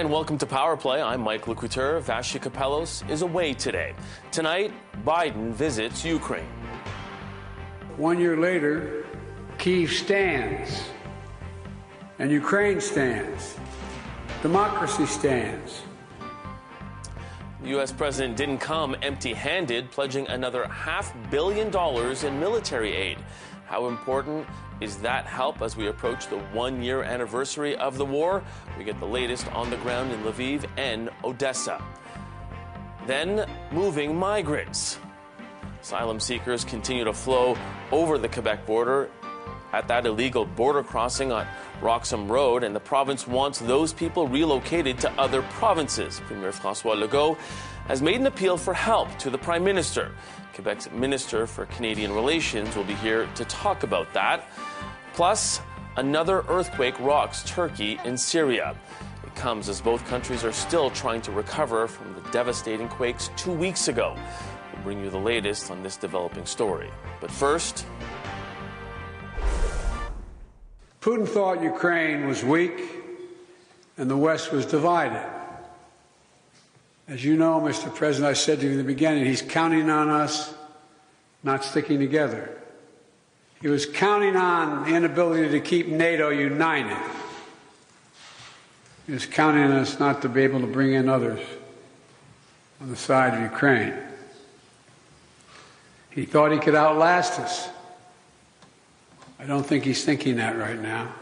and welcome to Power Play. I'm Mike Le Couteur. Vassy Kapelos is away today. Tonight, Biden visits Ukraine. One year later, Kiev stands, and Ukraine stands. Democracy stands. The U.S. president didn't come empty handed, pledging another half billion dollars in military aid. How important is that help as we approach the one year anniversary of the war? We get the latest on the ground in Lviv and Odessa. Then, moving migrants. Asylum seekers continue to flow over the Quebec border at that illegal border crossing on Roxham Road, and the province wants those people relocated to other provinces. Premier Francois Legault has made an appeal for help to the Prime Minister. Quebec's Minister for Canadian Relations will be here to talk about that. Plus, another earthquake rocks Turkey and Syria. It comes as both countries are still trying to recover from the devastating quakes two weeks ago. We'll bring you the latest on this developing story. But first, Putin thought Ukraine was weak and the West was divided. As you know, Mr. President, I said to you in the beginning, he's counting on us not sticking together. He was counting on the inability to keep NATO united. He was counting on us not to be able to bring in others on the side of Ukraine. He thought he could outlast us. I don't think he's thinking that right now.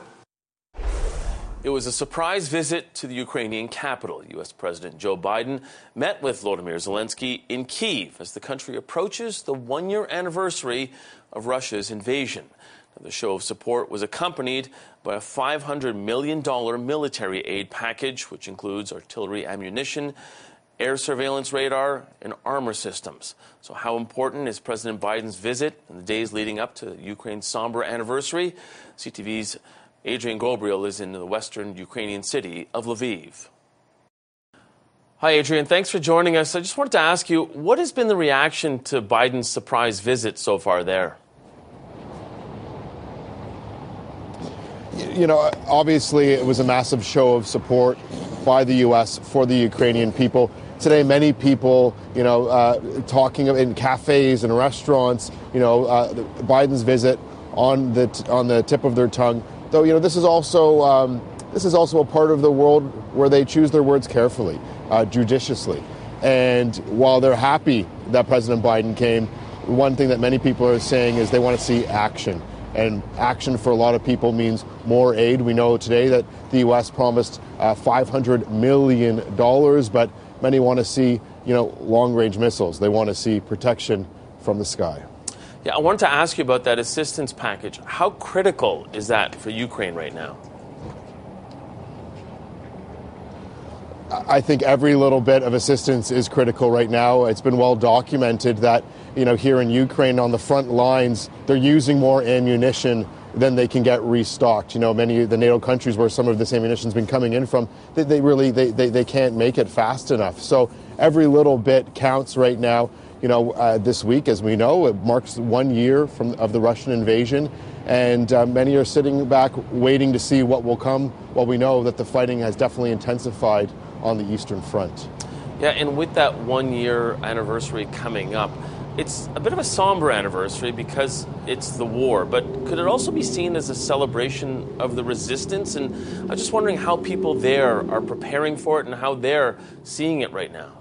It was a surprise visit to the Ukrainian capital. U.S. President Joe Biden met with Volodymyr Zelensky in Kiev as the country approaches the one year anniversary of Russia's invasion. Now, the show of support was accompanied by a $500 million military aid package, which includes artillery ammunition, air surveillance radar, and armor systems. So, how important is President Biden's visit in the days leading up to Ukraine's somber anniversary? CTV's Adrian Ghobrial is in the western Ukrainian city of Lviv. Hi, Adrian. Thanks for joining us. I just wanted to ask you what has been the reaction to Biden's surprise visit so far there? You know, obviously, it was a massive show of support by the U.S. for the Ukrainian people. Today, many people, you know, uh, talking in cafes and restaurants, you know, uh, Biden's visit on the, t- on the tip of their tongue Though you know this is also um, this is also a part of the world where they choose their words carefully, uh, judiciously. And while they're happy that President Biden came, one thing that many people are saying is they want to see action. And action for a lot of people means more aid. We know today that the U.S. promised uh, $500 million, but many want to see, you know, long-range missiles. They want to see protection from the sky. Yeah, I wanted to ask you about that assistance package. How critical is that for Ukraine right now? I think every little bit of assistance is critical right now. It's been well documented that, you know, here in Ukraine on the front lines, they're using more ammunition than they can get restocked. You know, many of the NATO countries where some of this ammunition's been coming in from, they, they really they, they, they can't make it fast enough. So every little bit counts right now you know, uh, this week, as we know, it marks one year from of the Russian invasion, and uh, many are sitting back waiting to see what will come. While we know that the fighting has definitely intensified on the Eastern Front. Yeah, and with that one-year anniversary coming up, it's a bit of a somber anniversary because it's the war, but could it also be seen as a celebration of the resistance? And I'm just wondering how people there are preparing for it and how they're seeing it right now.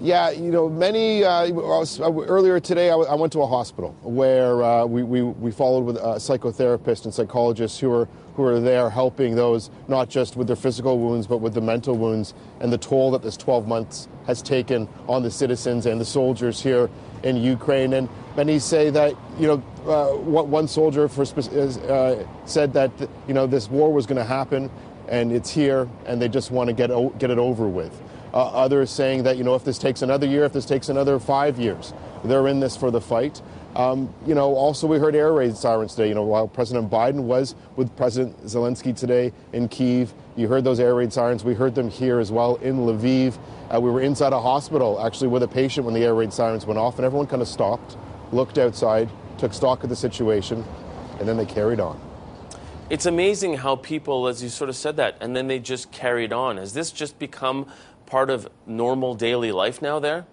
Yeah, you know, many. Uh, uh, earlier today, I, w- I went to a hospital where uh, we, we, we followed with a psychotherapist and psychologists who are who are there helping those not just with their physical wounds but with the mental wounds and the toll that this 12 months has taken on the citizens and the soldiers here in Ukraine. And many say that you know, uh, one soldier for, uh, said that you know this war was going to happen and it's here and they just want to get o- get it over with. Uh, others saying that, you know, if this takes another year, if this takes another five years, they're in this for the fight. Um, you know, also we heard air raid sirens today. You know, while President Biden was with President Zelensky today in Kiev, you heard those air raid sirens. We heard them here as well in Lviv. Uh, we were inside a hospital actually with a patient when the air raid sirens went off, and everyone kind of stopped, looked outside, took stock of the situation, and then they carried on. It's amazing how people, as you sort of said that, and then they just carried on. Has this just become part of normal daily life now there?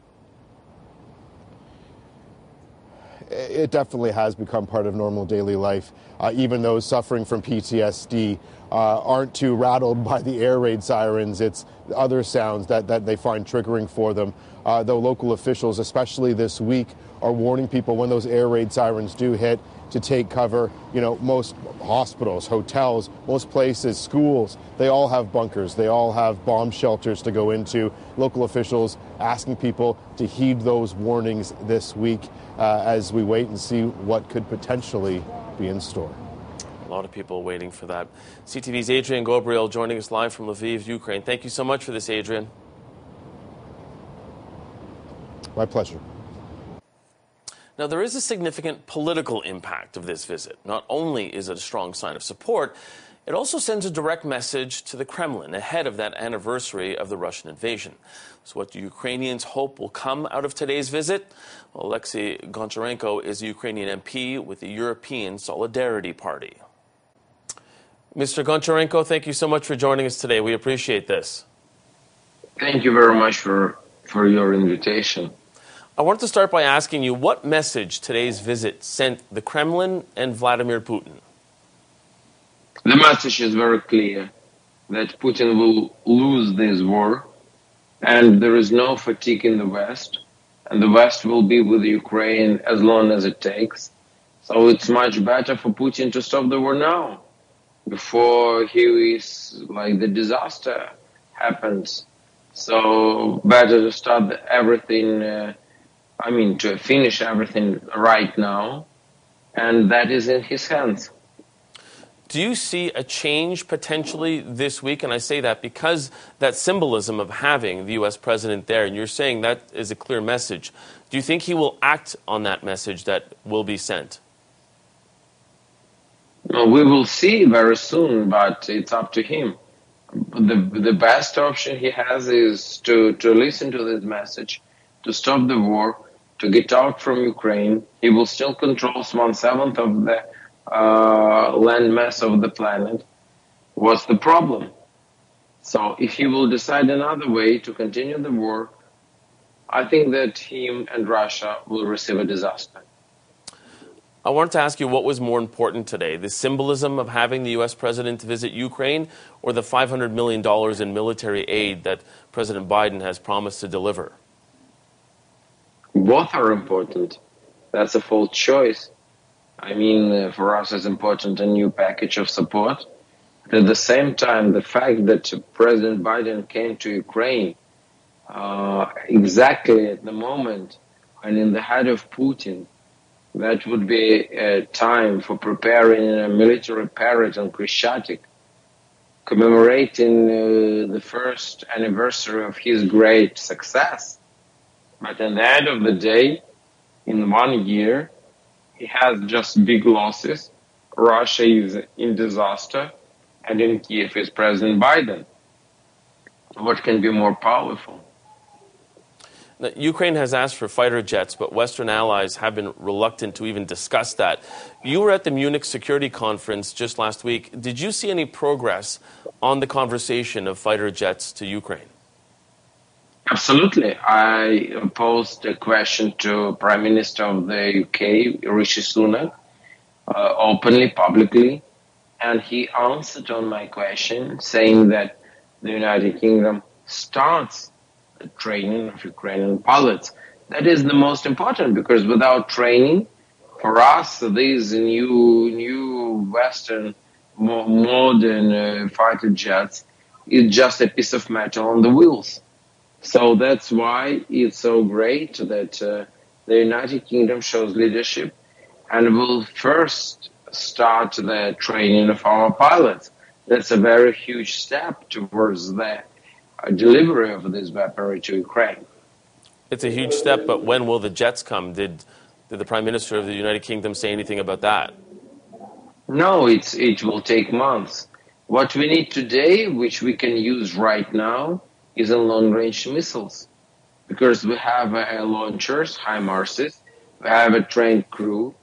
It definitely has become part of normal daily life. Uh, even those suffering from PTSD uh, aren't too rattled by the air raid sirens. It's other sounds that, that they find triggering for them. Uh, though local officials, especially this week, are warning people when those air raid sirens do hit to take cover. You know, most hospitals, hotels, most places, schools, they all have bunkers. They all have bomb shelters to go into. Local officials asking people to heed those warnings this week uh, as we wait and see what could potentially be in store. A lot of people waiting for that. CTV's Adrian Ghobrial joining us live from Lviv, Ukraine. Thank you so much for this, Adrian. My pleasure. Now, there is a significant political impact of this visit. Not only is it a strong sign of support, it also sends a direct message to the Kremlin ahead of that anniversary of the Russian invasion. So, what do Ukrainians hope will come out of today's visit? Well, Alexei Goncharenko is a Ukrainian MP with the European Solidarity Party. Mr. Goncharenko, thank you so much for joining us today. We appreciate this. Thank you very much for, for your invitation. I wanted to start by asking you what message today's visit sent the Kremlin and Vladimir Putin. The message is very clear that Putin will lose this war, and there is no fatigue in the West, and the West will be with Ukraine as long as it takes. So it's much better for Putin to stop the war now, before he is like the disaster happens. So better to start everything. Uh, I mean, to finish everything right now, and that is in his hands. Do you see a change potentially this week? And I say that because that symbolism of having the U.S. president there, and you're saying that is a clear message. Do you think he will act on that message that will be sent? Well, we will see very soon, but it's up to him. The, the best option he has is to, to listen to this message, to stop the war, to get out from Ukraine. He will still control one seventh of the uh, land mass of the planet. What's the problem? So if he will decide another way to continue the war, I think that him and Russia will receive a disaster. I wanted to ask you what was more important today the symbolism of having the U.S. president visit Ukraine or the $500 million in military aid that President Biden has promised to deliver? Both are important. That's a full choice. I mean, uh, for us, it's important a new package of support. But at the same time, the fact that President Biden came to Ukraine uh, exactly at the moment and in the head of Putin, that would be a time for preparing a military parade on Khreshchatyk, commemorating uh, the first anniversary of his great success but at the end of the day, in one year, he has just big losses. Russia is in disaster, and in Kiev is President Biden. What can be more powerful? Now, Ukraine has asked for fighter jets, but Western allies have been reluctant to even discuss that. You were at the Munich Security Conference just last week. Did you see any progress on the conversation of fighter jets to Ukraine? Absolutely. I posed a question to Prime Minister of the UK, Rishi Sunak, uh, openly, publicly, and he answered on my question, saying that the United Kingdom starts the training of Ukrainian pilots. That is the most important because without training, for us, these new new Western more modern uh, fighter jets is just a piece of metal on the wheels. So that's why it's so great that uh, the United Kingdom shows leadership and will first start the training of our pilots. That's a very huge step towards the delivery of this weaponry to Ukraine. It's a huge step, but when will the jets come? Did, did the Prime Minister of the United Kingdom say anything about that? No, it's, it will take months. What we need today, which we can use right now, is in long-range missiles because we have uh, launchers, HIMARSes, we have a trained crew,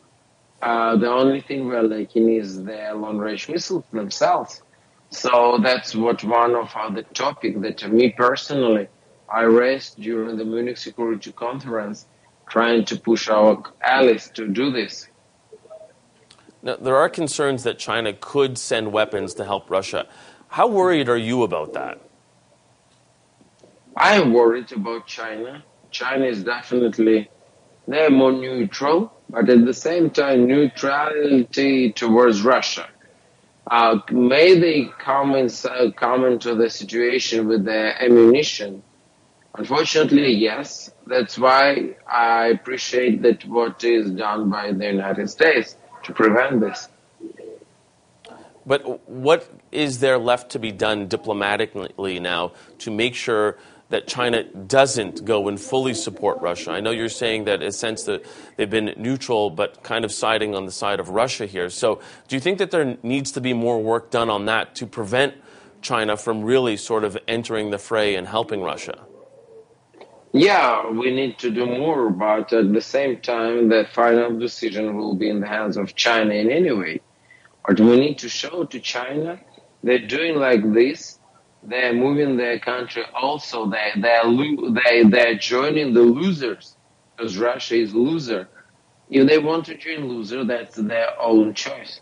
Uh, the only thing we're lacking is the long-range missiles themselves. So that's what one of the topic that me personally I raised during the Munich Security Conference, trying to push our allies to do this. Now, there are concerns that China could send weapons to help Russia. How worried are you about that? I am worried about China. China is definitely they're more neutral, but at the same time, neutrality towards Russia. Uh, may they come, in, uh, come into the situation with their ammunition? Unfortunately, yes. That's why I appreciate that what is done by the United States to prevent this. But what is there left to be done diplomatically now to make sure that China doesn't go and fully support Russia? I know you're saying that a sense that they've been neutral but kind of siding on the side of Russia here. So do you think that there needs to be more work done on that to prevent China from really sort of entering the fray and helping Russia? Yeah, we need to do more, but at the same time, the final decision will be in the hands of China in any way. But we need to show to China they're doing like this. They're moving their country. Also, they they're they they're joining the losers because Russia is loser. If they want to join loser, that's their own choice.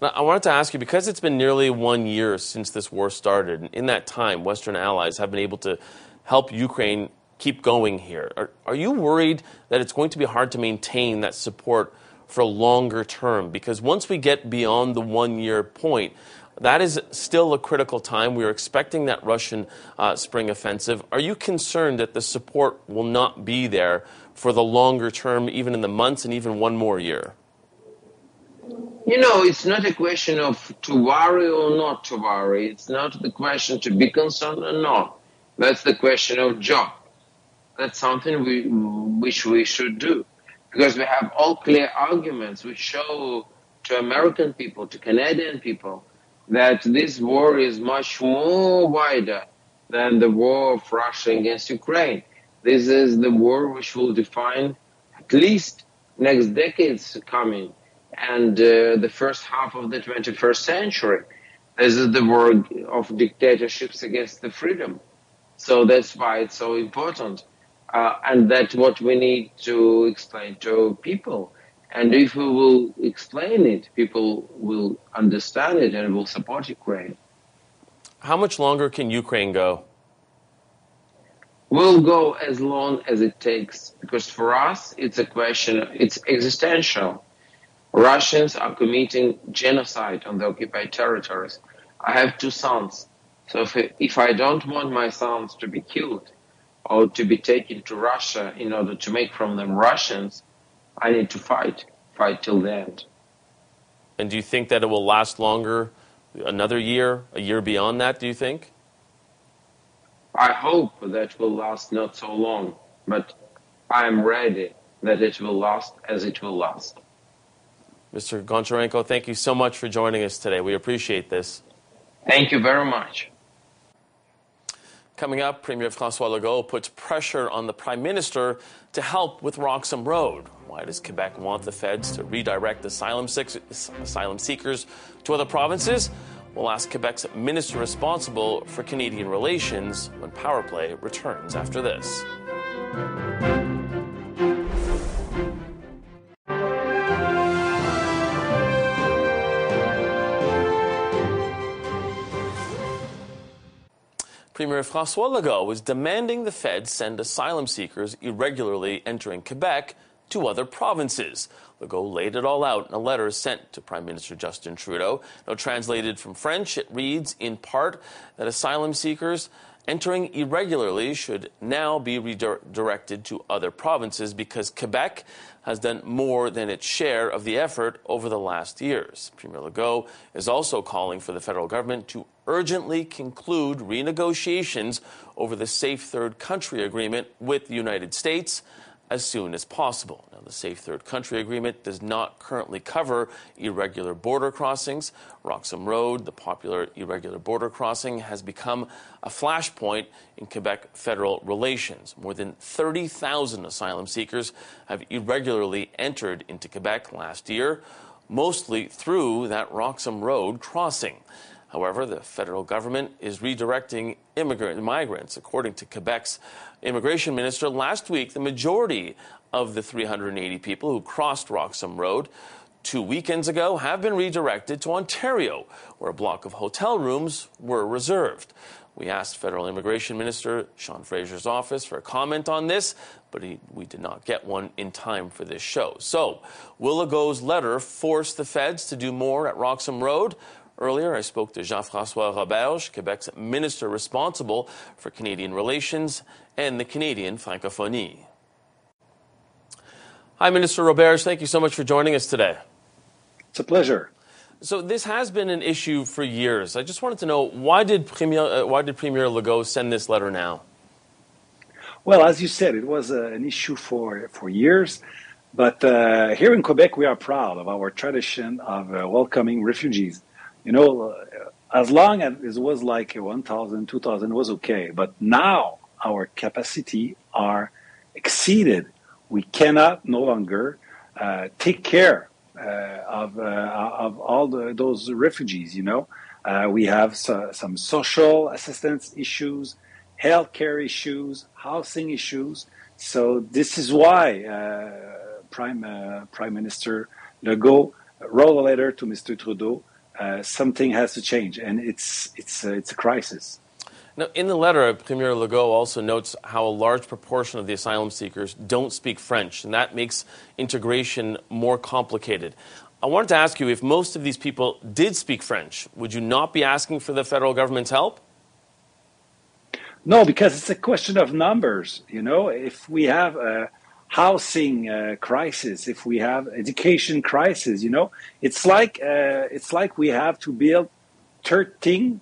Now, I wanted to ask you because it's been nearly one year since this war started, and in that time, Western allies have been able to help Ukraine keep going here. Are, are you worried that it's going to be hard to maintain that support for longer term? Because once we get beyond the one year point, that is still a critical time. We are expecting that Russian uh, spring offensive. Are you concerned that the support will not be there for the longer term, even in the months and even one more year? You know, it's not a question of to worry or not to worry. It's not the question to be concerned or not. That's the question of job. That's something we, which we should do because we have all clear arguments which show to American people, to Canadian people, that this war is much more wider than the war of Russia against Ukraine. This is the war which will define at least next decades coming and uh, the first half of the 21st century. This is the war of dictatorships against the freedom. So that's why it's so important. Uh, and that's what we need to explain to people. And if we will explain it, people will understand it and will support Ukraine. How much longer can Ukraine go? We'll go as long as it takes because for us it's a question, it's existential. Russians are committing genocide on the occupied territories. I have two sons. So if, if I don't want my sons to be killed or to be taken to Russia in order to make from them Russians, I need to fight, fight till the end. And do you think that it will last longer, another year, a year beyond that, do you think? I hope that will last not so long, but I am ready that it will last as it will last. Mr. Goncharenko, thank you so much for joining us today. We appreciate this. Thank you very much. Coming up, Premier Francois Legault puts pressure on the Prime Minister to help with Roxham Road. Why does Quebec want the feds to redirect asylum, asylum seekers to other provinces? We'll ask Quebec's minister responsible for Canadian relations when Power Play returns after this. Premier Francois Legault was demanding the feds send asylum seekers irregularly entering Quebec to other provinces. Legault laid it all out in a letter sent to Prime Minister Justin Trudeau. Now, translated from French, it reads in part that asylum seekers entering irregularly should now be redirected to other provinces because Quebec has done more than its share of the effort over the last years. Premier Legault is also calling for the federal government to urgently conclude renegotiations over the Safe Third Country Agreement with the United States. As soon as possible. Now, the Safe Third Country Agreement does not currently cover irregular border crossings. Roxham Road, the popular irregular border crossing, has become a flashpoint in Quebec federal relations. More than 30,000 asylum seekers have irregularly entered into Quebec last year, mostly through that Roxham Road crossing. However, the federal government is redirecting immigrant migrants. According to Quebec's immigration minister, last week the majority of the 380 people who crossed Roxham Road two weekends ago have been redirected to Ontario, where a block of hotel rooms were reserved. We asked Federal Immigration Minister Sean Fraser's office for a comment on this, but he, we did not get one in time for this show. So, will Legault's letter force the feds to do more at Roxham Road? Earlier, I spoke to Jean Francois Roberge, Quebec's minister responsible for Canadian relations and the Canadian francophonie. Hi, Minister Roberge. Thank you so much for joining us today. It's a pleasure. So this has been an issue for years. I just wanted to know why did Premier uh, why did Premier Legault send this letter now? Well, as you said, it was uh, an issue for for years. But uh, here in Quebec, we are proud of our tradition of uh, welcoming refugees you know, as long as it was like 1,000, 2,000 was okay. But now our capacity are exceeded. We cannot no longer uh, take care uh, of, uh, of all the, those refugees, you know. Uh, we have so, some social assistance issues, healthcare issues, housing issues. So this is why uh, Prime, uh, Prime Minister Legault wrote a letter to Mr. Trudeau uh, something has to change, and it's it's uh, it's a crisis. Now, in the letter, Premier Legault also notes how a large proportion of the asylum seekers don't speak French, and that makes integration more complicated. I wanted to ask you if most of these people did speak French, would you not be asking for the federal government's help? No, because it's a question of numbers. You know, if we have a housing uh, crisis, if we have education crisis, you know, it's like uh, it's like we have to build 13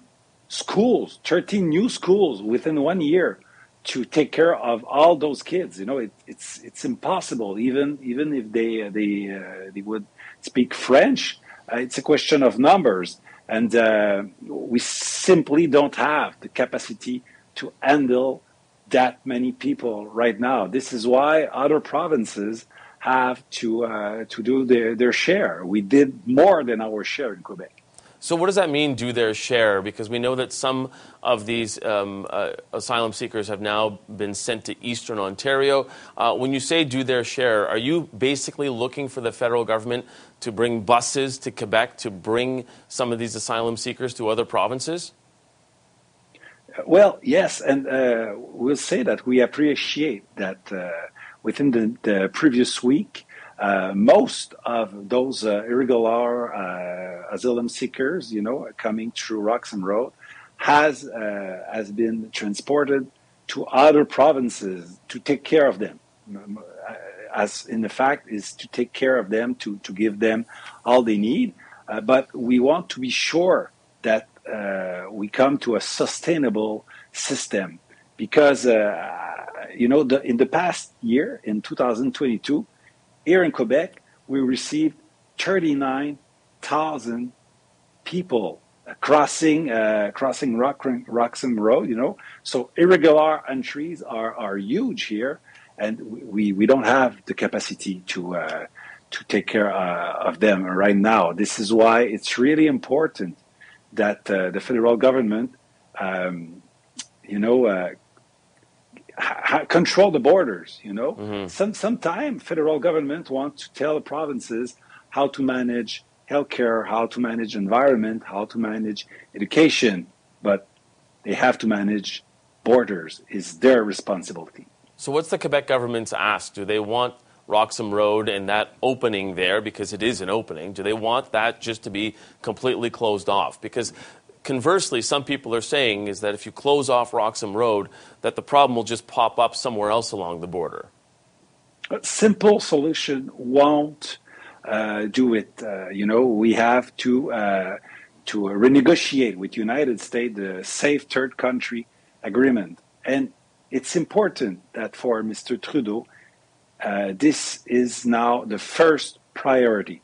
schools, 13 new schools within one year to take care of all those kids. You know, it, it's it's impossible. Even even if they uh, they uh, they would speak French, uh, it's a question of numbers, and uh, we simply don't have the capacity to handle that many people right now. This is why other provinces have to uh, to do their, their share. We did more than our share in Quebec. So, what does that mean, do their share? Because we know that some of these um, uh, asylum seekers have now been sent to Eastern Ontario. Uh, when you say do their share, are you basically looking for the federal government to bring buses to Quebec to bring some of these asylum seekers to other provinces? Well, yes, and uh, we'll say that we appreciate that uh, within the, the, previous week, uh, most of those uh, irregular uh, asylum seekers, you know, coming through Roxham Road, has uh, has been transported to other provinces to take care of them. As in the fact is to take care of them, to to give them all they need. but we want to be sure that we come to a sustainable system because uh, you know the, in the past year in 2022 here in quebec we received 39,000 people crossing uh, crossing Rock, Roxham Road, you know. So irregular entries are, are huge here, and we, we don't have the capacity to uh, to take care uh, of them right now. This is why it's really important that uh, the federal government, um, you know, uh, ha- control the borders. You know, mm-hmm. some sometime federal government wants to tell the provinces how to manage healthcare, how to manage environment, how to manage education, but they have to manage borders. Is their responsibility. So, what's the Quebec government's ask? Do they want Roxham Road and that opening there, because it is an opening, do they want that just to be completely closed off? Because conversely, some people are saying is that if you close off Roxham Road, that the problem will just pop up somewhere else along the border. A simple solution won't uh, do it. Uh, you know, we have to uh, to renegotiate with United States the Safe Third Country Agreement, and it's important that for Mr. Trudeau uh, this is now the first priority.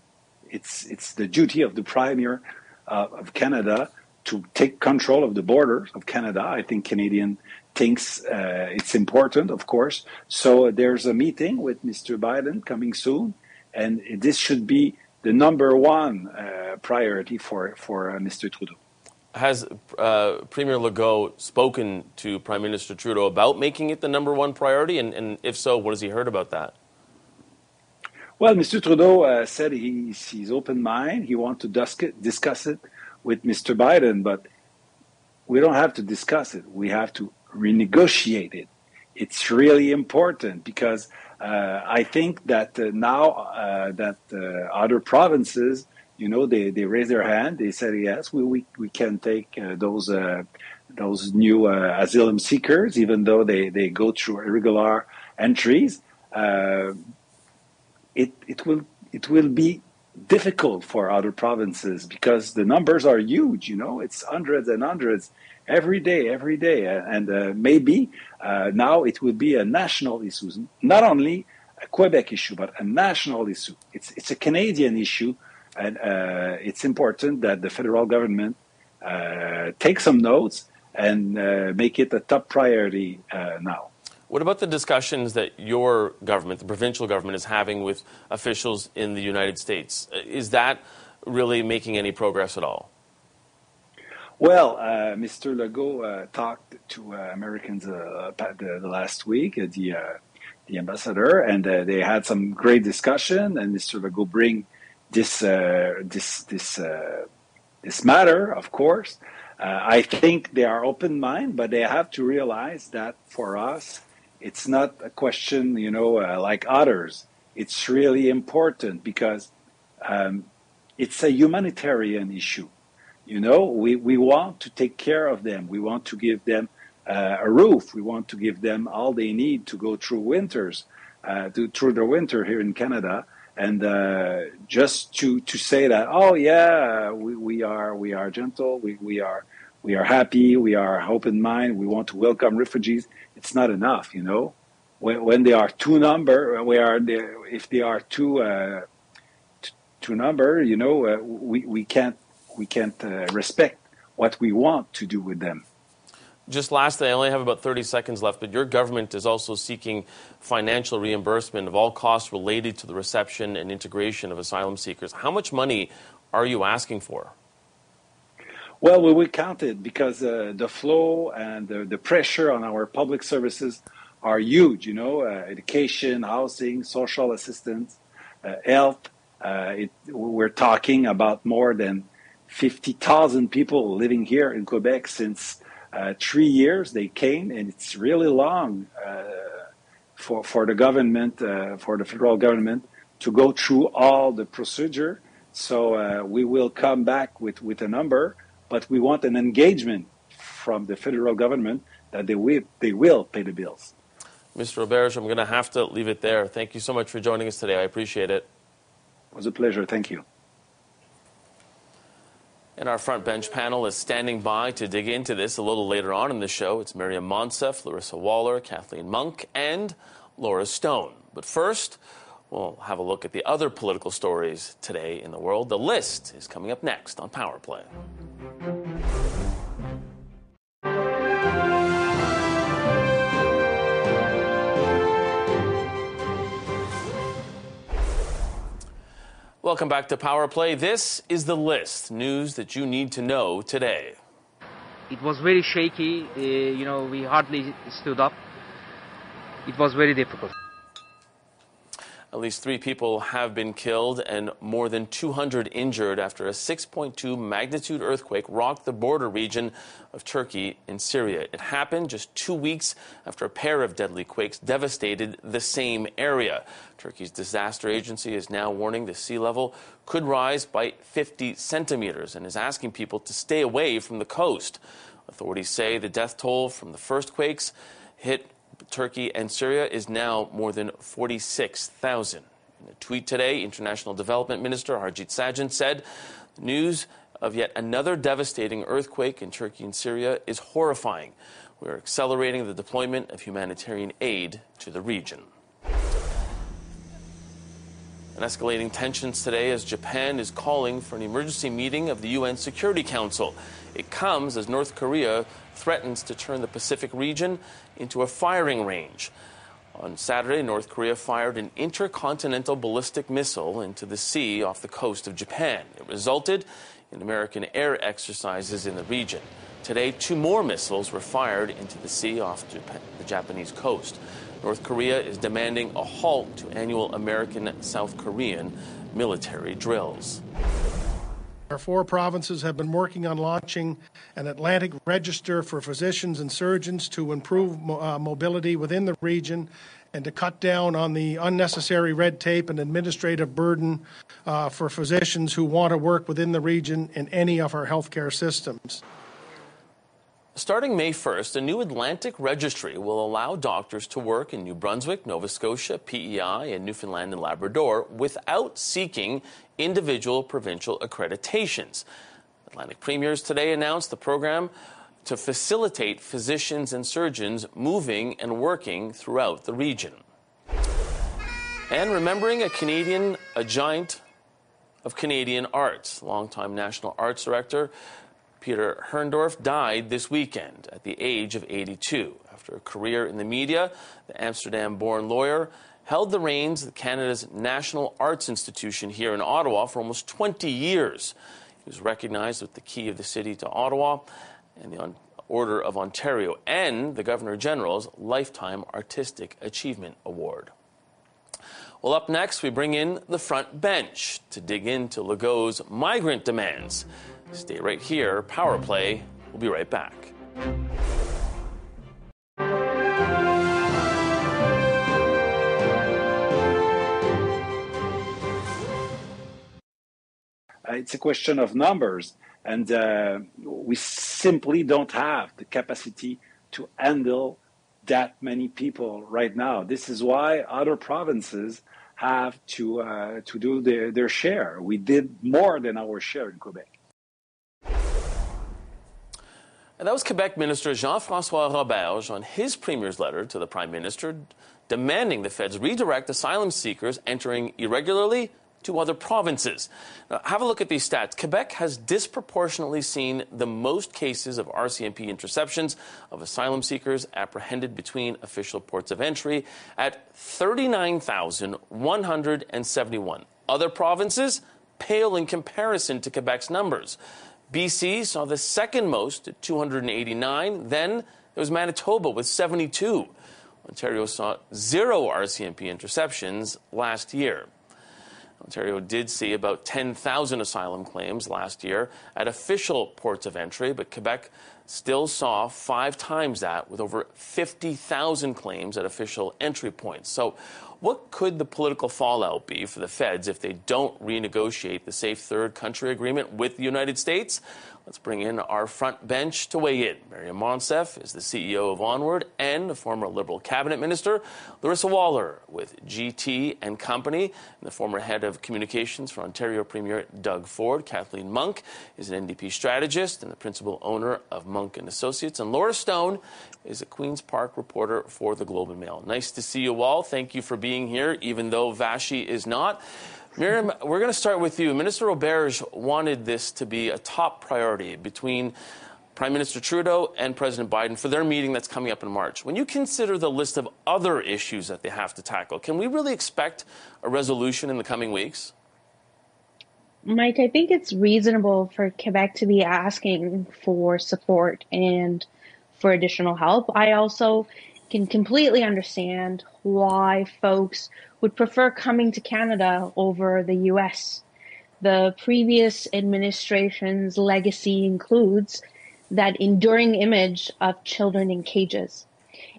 It's, it's the duty of the Premier uh, of Canada to take control of the borders of Canada. I think Canadian thinks uh, it's important, of course. So there's a meeting with Mr. Biden coming soon, and this should be the number one uh, priority for for uh, Mr. Trudeau. Has uh, Premier Legault spoken to Prime Minister Trudeau about making it the number one priority? And, and if so, what has he heard about that? Well, Mr. Trudeau uh, said he's, he's open mind. He wants to discuss it with Mr. Biden, but we don't have to discuss it. We have to renegotiate it. It's really important because uh, I think that uh, now uh, that uh, other provinces you know, they, they raised their hand. They said, yes, we, we, we can take uh, those uh, those new uh, asylum seekers, even though they, they go through irregular entries. Uh, it, it, will, it will be difficult for other provinces because the numbers are huge, you know, it's hundreds and hundreds every day, every day. And uh, maybe uh, now it will be a national issue, not only a Quebec issue, but a national issue. It's, it's a Canadian issue and uh, it's important that the federal government uh, take some notes and uh, make it a top priority uh, now. What about the discussions that your government, the provincial government, is having with officials in the United States? Uh, is that really making any progress at all? Well, uh, Mr. Legault talked to Americans the, the, last week, the the ambassador, and they had some great discussion. And Mr. Legault bring this uh, this this uh, this matter, of course. Uh, I think they are open minded, but they have to realize that for us, it's not a question, you know, uh, like others. It's really important because um, it's a humanitarian issue. You know, we, we want to take care of them. We want to give them uh, a roof. We want to give them all they need to go through winters, uh, to, through the winter here in Canada and uh, just to to say that oh yeah we, we are we are gentle we, we are we are happy we are open mind we want to welcome refugees it's not enough you know? When, when they are two number we are if they are two uh, two number you know uh, we, we can't we can't uh, respect what we want to do with them just lastly, I only have about 30 seconds left, but your government is also seeking financial reimbursement of all costs related to the reception and integration of asylum seekers. How much money are you asking for? Well, we will count it because uh, the flow and the, the, pressure on our public services are huge. You know, uh, education, housing, social assistance, uh, health. Uh, it, we're talking about more than 50,000 people living here in Quebec since uh, three years they came, and it's really long uh, for for the government, uh, for the federal government, to go through all the procedure. So uh, we will come back with with a number, but we want an engagement from the federal government that they will they will pay the bills. Mr. Roberge, I'm going to have to leave it there. Thank you so much for joining us today. I appreciate it. It was a pleasure. Thank you. And our front bench panel is standing by to dig into this a little later on in the show. It's Maryam Monsef, Laryssa Waler, Kathleen Monk, and Laura Stone. But first, we'll have a look at the other political stories today in the world. The list is coming up next on Power Play. Welcome back to Power Play. This is the list news that you need to know today. It was very shaky. Uh, you know, we hardly stood up. It was very difficult. At least three people have been killed and more than 200 injured after a 6.2 magnitude earthquake rocked the border region of Turkey and Syria. It happened just two weeks after a pair of deadly quakes devastated the same area. Turkey's disaster agency is now warning the sea level could rise by 50 centimeters and is asking people to stay away from the coast. Authorities say the death toll from the first quakes hit Turkey and Syria is now more than 46,000. In a tweet today, International Development Minister Harjit Sajjan said news of yet another devastating earthquake in Turkey and Syria is horrifying. We are accelerating the deployment of humanitarian aid to the region. And escalating tensions today as Japan is calling for an emergency meeting of the UN Security Council. It comes as North Korea threatens to turn the Pacific region into a firing range. On Saturday, North Korea fired an intercontinental ballistic missile into the sea off the coast of Japan. It resulted in American air exercises in the region. Today, two more missiles were fired into the sea off Japan, the Japanese coast. North Korea is demanding a halt to annual American South Korean military drills. Our four provinces have been working on launching an Atlantic register for physicians and surgeons to improve uh, mobility within the region and to cut down on the unnecessary red tape and administrative burden uh, for physicians who want to work within the region in any of our healthcare systems. Starting May 1st, a new Atlantic registry will allow doctors to work in New Brunswick, Nova Scotia, PEI, and Newfoundland and Labrador without seeking individual provincial accreditations. Atlantic premiers today announced the program to facilitate physicians and surgeons moving and working throughout the region. And remembering a Canadian, a giant of Canadian arts, longtime National Arts Director Peter Herrndorf died this weekend at the age of 82. After a career in the media, the Amsterdam born lawyer held the reins of Canada's National Arts Institution here in Ottawa for almost 20 years. He was recognized with the key of the city to Ottawa and the Order of Ontario and the Governor General's Lifetime Artistic Achievement Award. Well, up next, we bring in the front bench to dig into Legault's migrant demands. Stay right here. Power Play. We'll be right back. It's a question of numbers, and uh, we simply don't have the capacity to handle that many people right now. This is why other provinces have to uh, to do their, their share. We did more than our share in Quebec. And that was Quebec Minister Jean Francois Roberge on his Premier's letter to the Prime Minister demanding the feds redirect asylum seekers entering irregularly to other provinces. Now, have a look at these stats. Quebec has disproportionately seen the most cases of RCMP interceptions of asylum seekers apprehended between official ports of entry at 39,171. Other provinces pale in comparison to Quebec's numbers. BC saw the second most at 289. Then there was Manitoba with 72. Ontario saw zero RCMP interceptions last year. Ontario did see about 10,000 asylum claims last year at official ports of entry, but Quebec still saw five times that with over 50,000 claims at official entry points. So, what could the political fallout be for the feds if they don't renegotiate the safe third country agreement with the United States? Let's bring in our front bench to weigh in. Maryam Monsef is the CEO of Onward and a former Liberal cabinet minister. Laryssa Waler with GT and Company, and the former head of communications for Ontario Premier Doug Ford. Kathleen Monk is an NDP strategist and the principal owner of Monk and Associates. And Laura Stone is a Queen's Park reporter for the Globe and Mail. Nice to see you all. Thank you for being here, even though Vassy is not. Maryam, we're going to start with you. Minister Roberge wanted this to be a top priority between Prime Minister Trudeau and President Biden for their meeting that's coming up in March. When you consider the list of other issues that they have to tackle, can we really expect a resolution in the coming weeks? Mike, I think it's reasonable for Quebec to be asking for support and for additional help. I also can completely understand why folks would prefer coming to Canada over the US. The previous administration's legacy includes that enduring image of children in cages.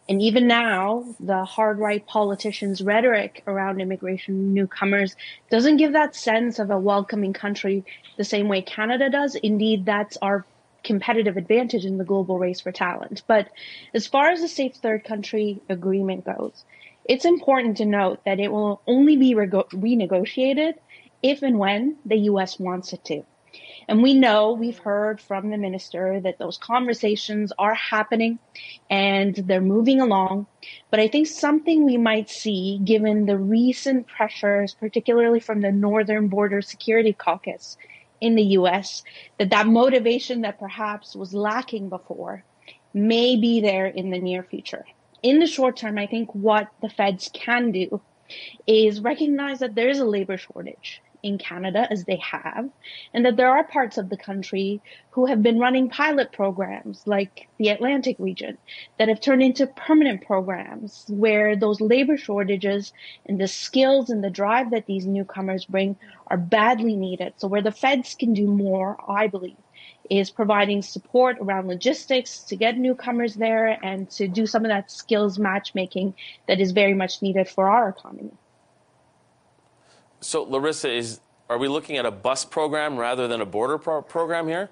And even now, the hard right politicians' rhetoric around immigration newcomers doesn't give that sense of a welcoming country the same way Canada does. Indeed, that's our competitive advantage in the global race for talent. But as far as the safe third country agreement goes, it's important to note that it will only be renegotiated if and when the US wants it to. And we know, we've heard from the minister that those conversations are happening and they're moving along. But I think something we might see given the recent pressures, particularly from the Northern Border Security Caucus in the US, that that motivation that perhaps was lacking before may be there in the near future. In the short term, I think what the feds can do is recognize that there is a labor shortage in Canada as they have, and that there are parts of the country who have been running pilot programs like the Atlantic region that have turned into permanent programs where those labor shortages and the skills and the drive that these newcomers bring are badly needed. So where the feds can do more, I believe, is providing support around logistics to get newcomers there and to do some of that skills matchmaking that is very much needed for our economy. So, Laryssa, is are we looking at a bus program rather than a border pro- program here?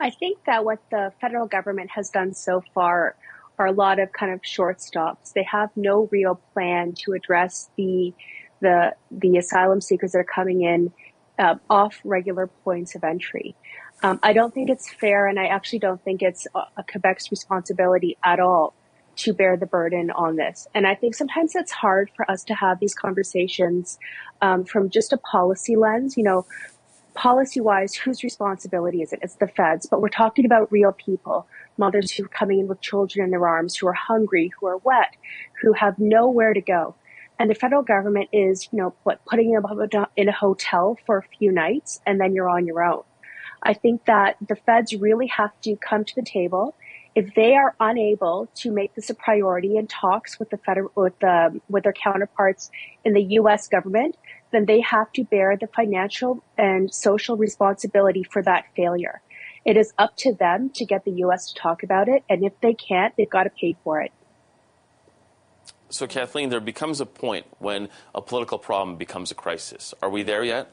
I think that what the federal government has done so far are a lot of kind of short stops. They have no real plan to address the the the asylum seekers that are coming in uh, off regular points of entry. Um, I don't think it's fair, and I actually don't think it's a, a Quebec's responsibility at all to bear the burden on this. And I think sometimes it's hard for us to have these conversations um, from just a policy lens. You know, policy wise, whose responsibility is it? It's the feds, but we're talking about real people, mothers who are coming in with children in their arms, who are hungry, who are wet, who have nowhere to go. And the federal government is, you know, what, putting them in a hotel for a few nights and then you're on your own. I think that the feds really have to come to the table if they are unable to make this a priority in talks with the federal with the with their counterparts in the U.S. government, then they have to bear the financial and social responsibility for that failure. It is up to them to get the U.S. to talk about it, and if they can't, they've got to pay for it. So, Kathleen, there becomes a point when a political problem becomes a crisis. Are we there yet?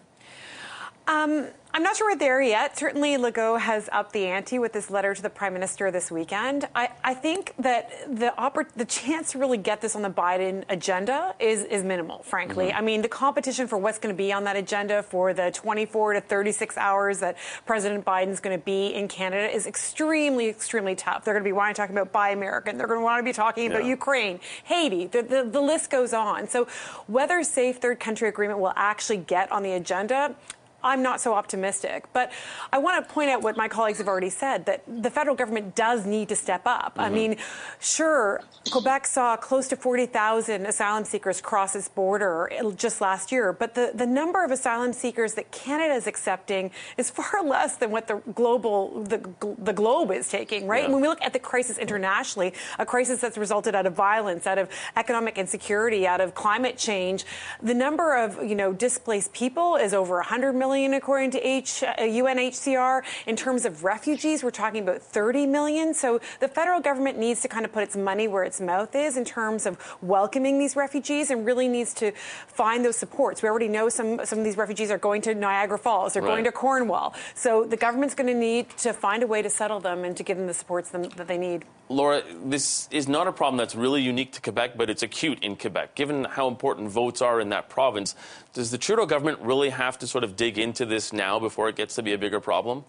Um, I'm not sure we're there yet. Certainly, Legault has upped the ante with this letter to the Prime Minister this weekend. I, I think that the the chance to really get this on the Biden agenda is, is minimal, frankly. Mm-hmm. I mean, the competition for what's going to be on that agenda for the 24 to 36 hours that President Biden's going to be in Canada is extremely, extremely tough. They're going to be wanting to talk about Buy American. They're going to want to be talking yeah. about Ukraine, Haiti. The, the, the list goes on. So, whether safe third country agreement will actually get on the agenda, I'm not so optimistic. But I want to point out what my colleagues have already said that the federal government does need to step up. Mm-hmm. I mean, sure, Quebec saw close to 40,000 asylum seekers cross its border just last year, but the, the number of asylum seekers that Canada is accepting is far less than what the global the, the globe is taking, right? Yeah. When we look at the crisis internationally, a crisis that's resulted out of violence, out of economic insecurity, out of climate change, the number of, you know, displaced people is over 100 million million, according to H, uh, UNHCR. In terms of refugees, we're talking about 30 million. So the federal government needs to kind of put its money where its mouth is in terms of welcoming these refugees and really needs to find those supports. We already know some, some of these refugees are going to Niagara Falls, they're right. going to Cornwall. So the government's going to need to find a way to settle them and to give them the supports them, that they need. Laura, this is not a problem that's really unique to Quebec, but it's acute in Quebec. Given how important votes are in that province, does the Trudeau government really have to sort of dig into this now before it gets to be a bigger problem?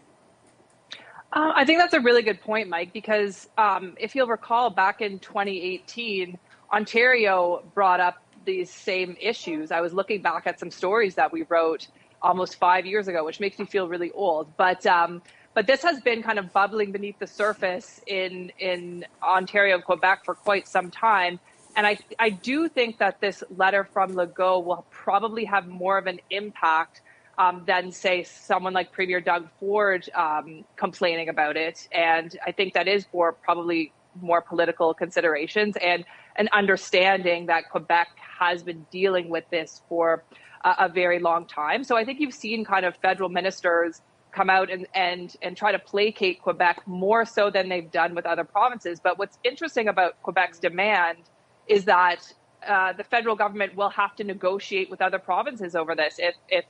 Uh, I think that's a really good point, Mike, because um, if you'll recall, back in 2018, Ontario brought up these same issues. I was looking back at some stories that we wrote almost five years ago, which makes me feel really old. But um, but this has been kind of bubbling beneath the surface in in Ontario and Quebec for quite some time. And I I do think that this letter from Legault will probably have more of an impact um, than say someone like Premier Doug Ford um, complaining about it. And I think that is for probably more political considerations and an understanding that Quebec has been dealing with this for a, a very long time. So I think you've seen kind of federal ministers come out and, and, and try to placate Quebec more so than they've done with other provinces. But what's interesting about Quebec's demand is that uh, the federal government will have to negotiate with other provinces over this. If, if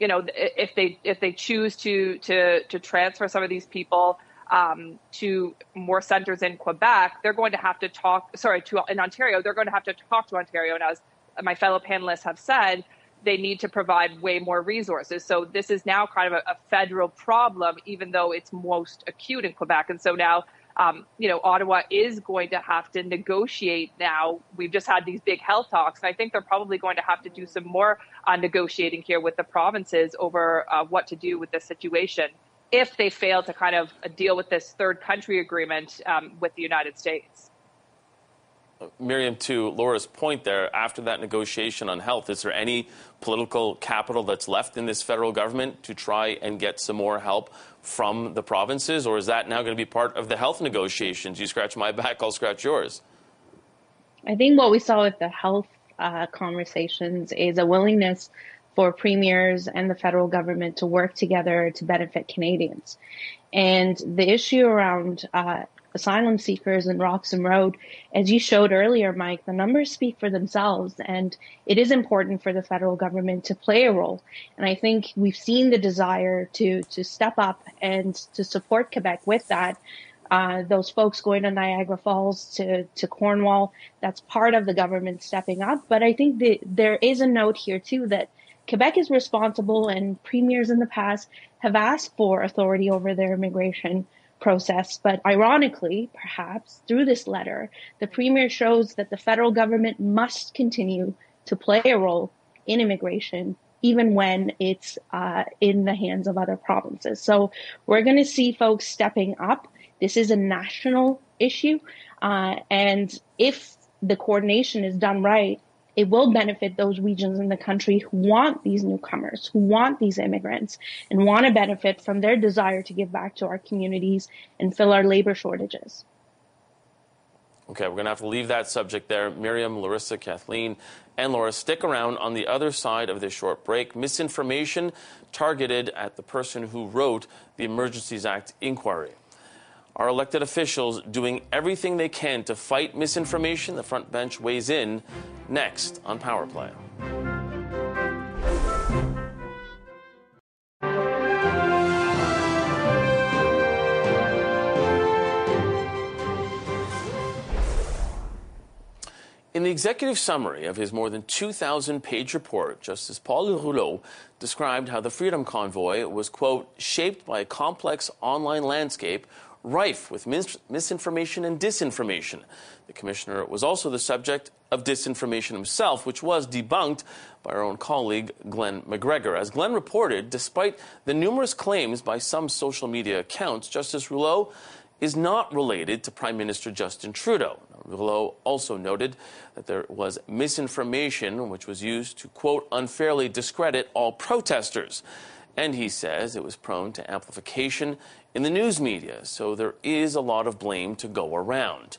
you know, if they if they choose to to to transfer some of these people um, to more centers in Quebec, they're going to have to talk. Sorry, to in Ontario, they're going to have to talk to Ontario. And as my fellow panelists have said, they need to provide way more resources. So this is now kind of a, a federal problem, even though it's most acute in Quebec. And so now um, you know, Ottawa is going to have to negotiate now. We've just had these big health talks, and I think they're probably going to have to do some more uh, negotiating here with the provinces over uh, what to do with this situation if they fail to kind of deal with this third country agreement um, with the United States. Maryam, to Laura's point there, after that negotiation on health, is there any political capital that's left in this federal government to try and get some more help from the provinces, or is that now going to be part of the health negotiations? You scratch my back, I'll scratch yours. I think what we saw with the health uh, conversations is a willingness for premiers and the federal government to work together to benefit Canadians. And the issue around uh, asylum seekers in Roxham Road, as you showed earlier, Mike, the numbers speak for themselves, and it is important for the federal government to play a role. And I think we've seen the desire to to step up and to support Quebec with that. Uh, those folks going to Niagara Falls, to, to Cornwall, that's part of the government stepping up. But I think there is a note here too that Quebec is responsible and premiers in the past have asked for authority over their immigration process. But ironically, perhaps through this letter, the premier shows that the federal government must continue to play a role in immigration, even when it's uh, in the hands of other provinces. So we're going to see folks stepping up. This is a national issue. Uh, and if the coordination is done right, it will benefit those regions in the country who want these newcomers, who want these immigrants, and want to benefit from their desire to give back to our communities and fill our labor shortages. Okay, we're going to have to leave that subject there. Maryam, Laryssa, Kathleen, and Laura, stick around on the other side of this short break. Misinformation targeted at the person who wrote the Emergencies Act inquiry our elected officials doing everything they can to fight misinformation. The front bench weighs in next on Power Play. In the executive summary of his more than 2,000 page report, Justice Paul Rouleau described how the Freedom Convoy was, quote, shaped by a complex online landscape rife with mis- misinformation and disinformation. The commissioner was also the subject of disinformation himself, which was debunked by our own colleague Glen McGregor. As Glen reported, despite the numerous claims by some social media accounts, Justice Rouleau is not related to Prime Minister Justin Trudeau. Rouleau also noted that there was misinformation which was used to, quote, unfairly discredit all protesters. And he says it was prone to amplification in the news media, so there is a lot of blame to go around.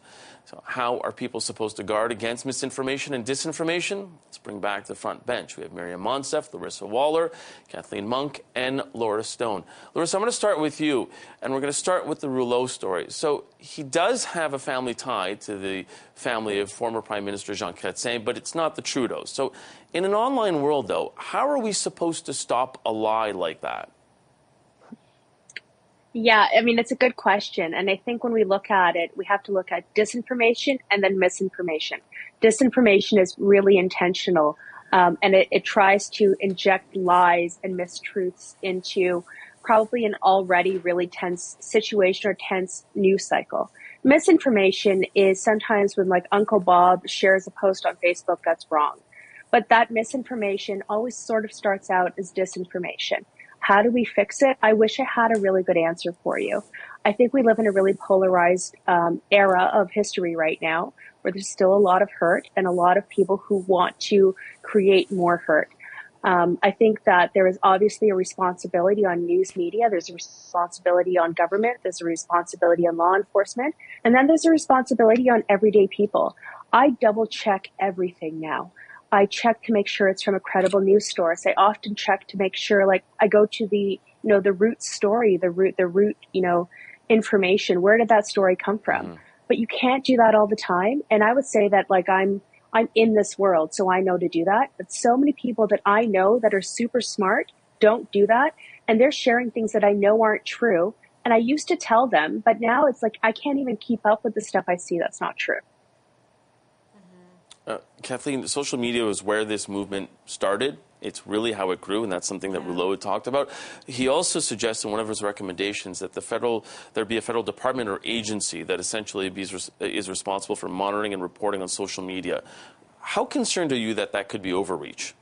So, how are people supposed to guard against misinformation and disinformation? Let's bring back the front bench. We have Maryam Monsef, Laryssa Waler, Kathleen Monk, and Laura Stone. Laryssa, I'm going to start with you, and we're going to start with the Rouleau story. So, he does have a family tie to the family of former Prime Minister Jean Chrétien, but it's not the Trudeaus. So, in an online world, though, how are we supposed to stop a lie like that? Yeah, I mean, it's a good question. And I think when we look at it, we have to look at disinformation and then misinformation. Disinformation is really intentional um, and it, it tries to inject lies and mistruths into probably an already really tense situation or tense news cycle. Misinformation is sometimes when like Uncle Bob shares a post on Facebook that's wrong. But that misinformation always sort of starts out as disinformation. How do we fix it? I wish I had a really good answer for you. I think we live in a really polarized um, era of history right now where there's still a lot of hurt and a lot of people who want to create more hurt. Um, I think that there is obviously a responsibility on news media. There's a responsibility on government. There's a responsibility on law enforcement. And then there's a responsibility on everyday people. I double check everything now. I check to make sure it's from a credible news source. I often check to make sure, like, I go to the, you know, the root story, the root, the root, you know, information. Where did that story come from? Mm. But you can't do that all the time. And I would say that, like, I'm, I'm in this world, so I know to do that. But so many people that I know that are super smart don't do that. And they're sharing things that I know aren't true. And I used to tell them, but now it's like I can't even keep up with the stuff I see that's not true. Uh, Kathleen, social media was where this movement started, It's really how it grew, and that's something that Rouleau had talked about. He also suggests in one of his recommendations that the federal there be a federal department or agency that essentially is responsible for monitoring and reporting on social media. How concerned are you that that could be overreach?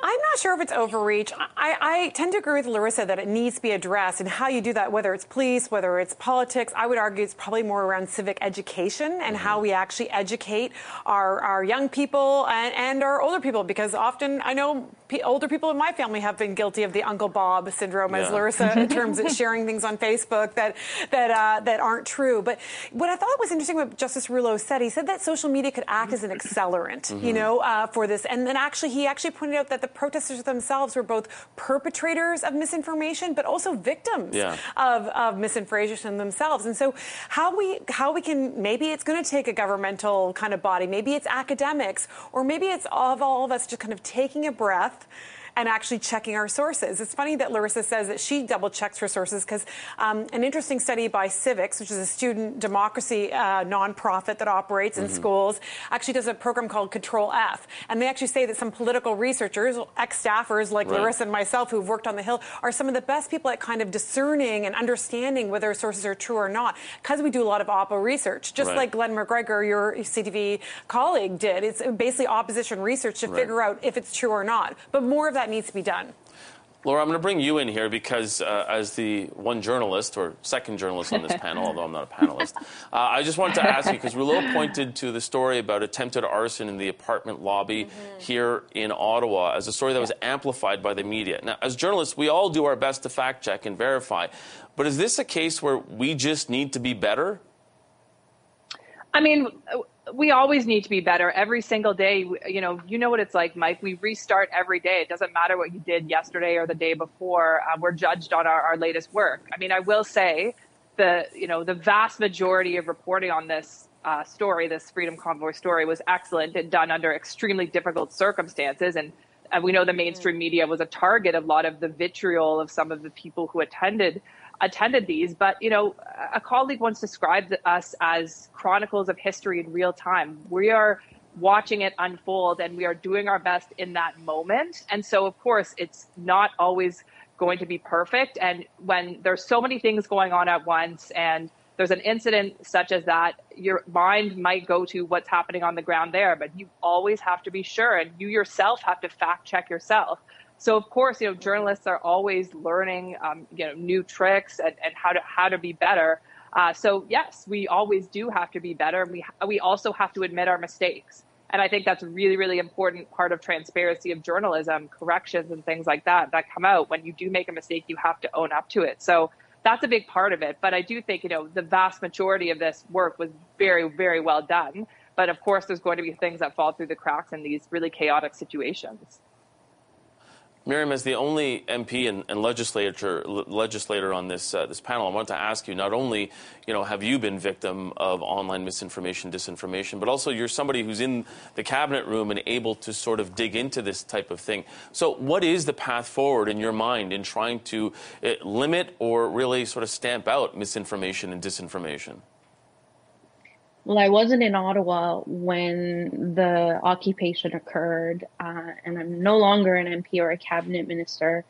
I'm not sure if it's overreach. I, I, tend to agree with Laryssa that it needs to be addressed, and how you do that, whether it's police, whether it's politics, I would argue it's probably more around civic education and mm-hmm. how we actually educate our, our young people and, and, our older people. Because often I know p- older people in my family have been guilty of the Uncle Bob syndrome, yeah. as Laryssa terms it, sharing things on Facebook that that uh, that aren't true. But what I thought was interesting, what Justice Rouleau said, he said that social media could act as an accelerant, mm-hmm. you know, uh, for this, and then actually he actually pointed out that the the protesters themselves were both perpetrators of misinformation, but also victims yeah. of, of misinformation themselves. And so, how we how we can maybe it's going to take a governmental kind of body, maybe it's academics, or maybe it's all of all of us just kind of taking a breath and actually checking our sources. It's funny that Laryssa says that she double checks her sources because um, an interesting study by CIVIX, which is a student democracy uh, nonprofit that operates in mm-hmm. schools, actually does a program called Control F. And they actually say that some political researchers, ex staffers like right. Laryssa and myself who've worked on the Hill, are some of the best people at kind of discerning and understanding whether sources are true or not because we do a lot of oppo research, just right. like Glen McGregor, your CTV colleague, did. It's basically opposition research to right. figure out if it's true or not. But more of that that needs to be done. Laura, I'm going to bring you in here because, uh, as the one journalist or second journalist on this panel, although I'm not a panelist, uh, I just wanted to ask you because Rouleau pointed to the story about attempted arson in the apartment lobby mm-hmm. here in Ottawa as a story that was amplified by the media. Now, as journalists, we all do our best to fact check and verify, but is this a case where we just need to be better? I mean, we always need to be better every single day. You know, you know what it's like, Mike. We restart every day. It doesn't matter what you did yesterday or the day before. Uh, we're judged on our, our latest work. I mean, I will say the you know the vast majority of reporting on this uh, story, this Freedom Convoy story, was excellent and done under extremely difficult circumstances. And, and we know the mainstream media was a target of a lot of the vitriol of some of the people who attended attended these, but you know, a colleague once described us as chronicles of history in real time. We are watching it unfold and we are doing our best in that moment. And so, of course, it's not always going to be perfect. And when there's so many things going on at once and there's an incident such as that, your mind might go to what's happening on the ground there, but you always have to be sure and you yourself have to fact check yourself. So of course, you know, journalists are always learning, um, you know, new tricks and, and how to how to be better. Uh, so yes, we always do have to be better. We we also have to admit our mistakes, and I think that's a really really important part of transparency of journalism, corrections and things like that that come out when you do make a mistake, you have to own up to it. So that's a big part of it. But I do think you know the vast majority of this work was very very well done. But of course, there's going to be things that fall through the cracks in these really chaotic situations. Maryam, as the only MP and, and legislator legislator on this uh, this panel, I want to ask you: not only, you know, have you been victim of online misinformation, disinformation, but also you're somebody who's in the cabinet room and able to sort of dig into this type of thing. So, what is the path forward in your mind in trying to uh, limit or really sort of stamp out misinformation and disinformation? Well, I wasn't in Ottawa when the occupation occurred, uh, and I'm no longer an MP or a cabinet minister,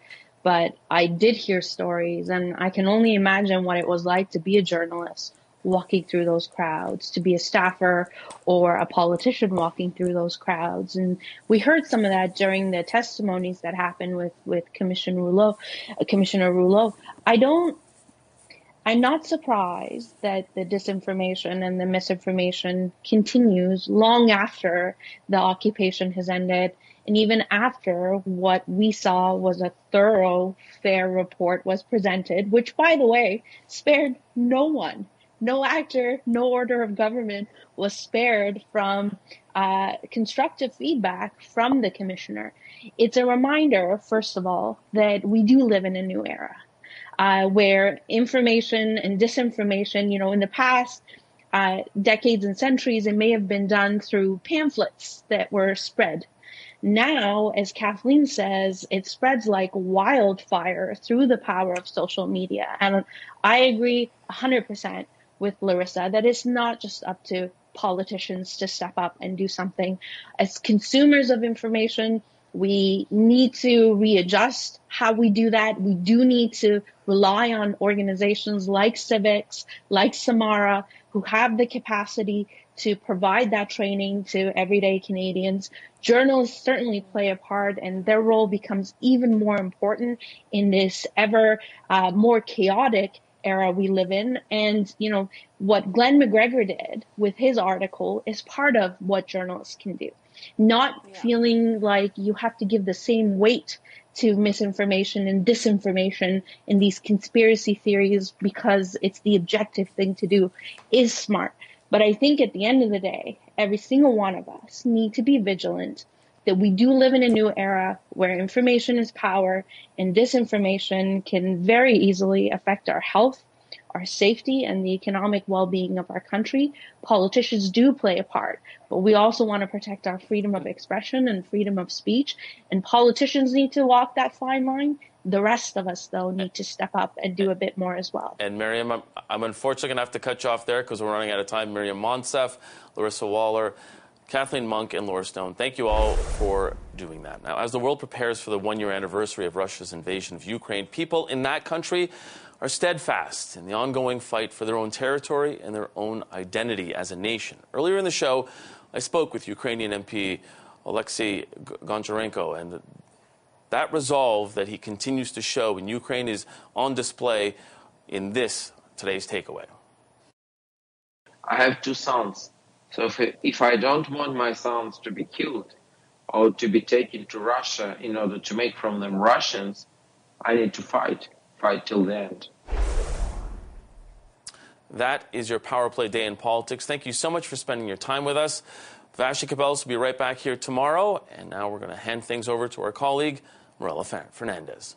but I did hear stories, and I can only imagine what it was like to be a journalist walking through those crowds, to be a staffer or a politician walking through those crowds. And we heard some of that during the testimonies that happened with, with Commissioner Rouleau, uh, Commissioner Rouleau. I don't I'm not surprised that the disinformation and the misinformation continues long after the occupation has ended and even after what we saw was a thorough, fair report was presented, which by the way, spared no one. No actor, no order of government was spared from uh, constructive feedback from the commissioner. It's a reminder, first of all, that we do live in a new era uh, where information and disinformation, you know, in the past uh, decades and centuries, it may have been done through pamphlets that were spread. Now, as Kathleen says, it spreads like wildfire through the power of social media. And I agree 100% with Laryssa that it's not just up to politicians to step up and do something. As consumers of information, We need to readjust how we do that. We do need to rely on organizations like CIVIX, like Samara, who have the capacity to provide that training to everyday Canadians. Journalists certainly play a part, and their role becomes even more important in this ever uh, more chaotic era we live in. And, you know, what Glen McGregor did with his article is part of what journalists can do. Not yeah. feeling like you have to give the same weight to misinformation and disinformation and these conspiracy theories because it's the objective thing to do is smart. But I think at the end of the day, every single one of us need to be vigilant that we do live in a new era where information is power and disinformation can very easily affect our health, our safety, and the economic well being of our country. Politicians do play a part, but we also want to protect our freedom of expression and freedom of speech. And politicians need to walk that fine line. The rest of us, though, need to step up and do a bit more as well. And Maryam, I'm, I'm unfortunately going to have to cut you off there because we're running out of time. Maryam Monsef, Laryssa Waler, Kathleen Monk and Laura Stone, thank you all for doing that. Now, as the world prepares for the one year anniversary of Russia's invasion of Ukraine, people in that country are steadfast in the ongoing fight for their own territory and their own identity as a nation. Earlier in the show, I spoke with Ukrainian MP Alexei Goncharenko, and that resolve that he continues to show in Ukraine is on display in this today's takeaway. I have two sons so if, if I don't want my sons to be killed or to be taken to Russia in order to make from them Russians, I need to fight, fight till the end. That is your Power Play Day in Politics. Thank you so much for spending your time with us. Vassy Kapelos will be right back here tomorrow. And now we're going to hand things over to our colleague, Morella Fernandez.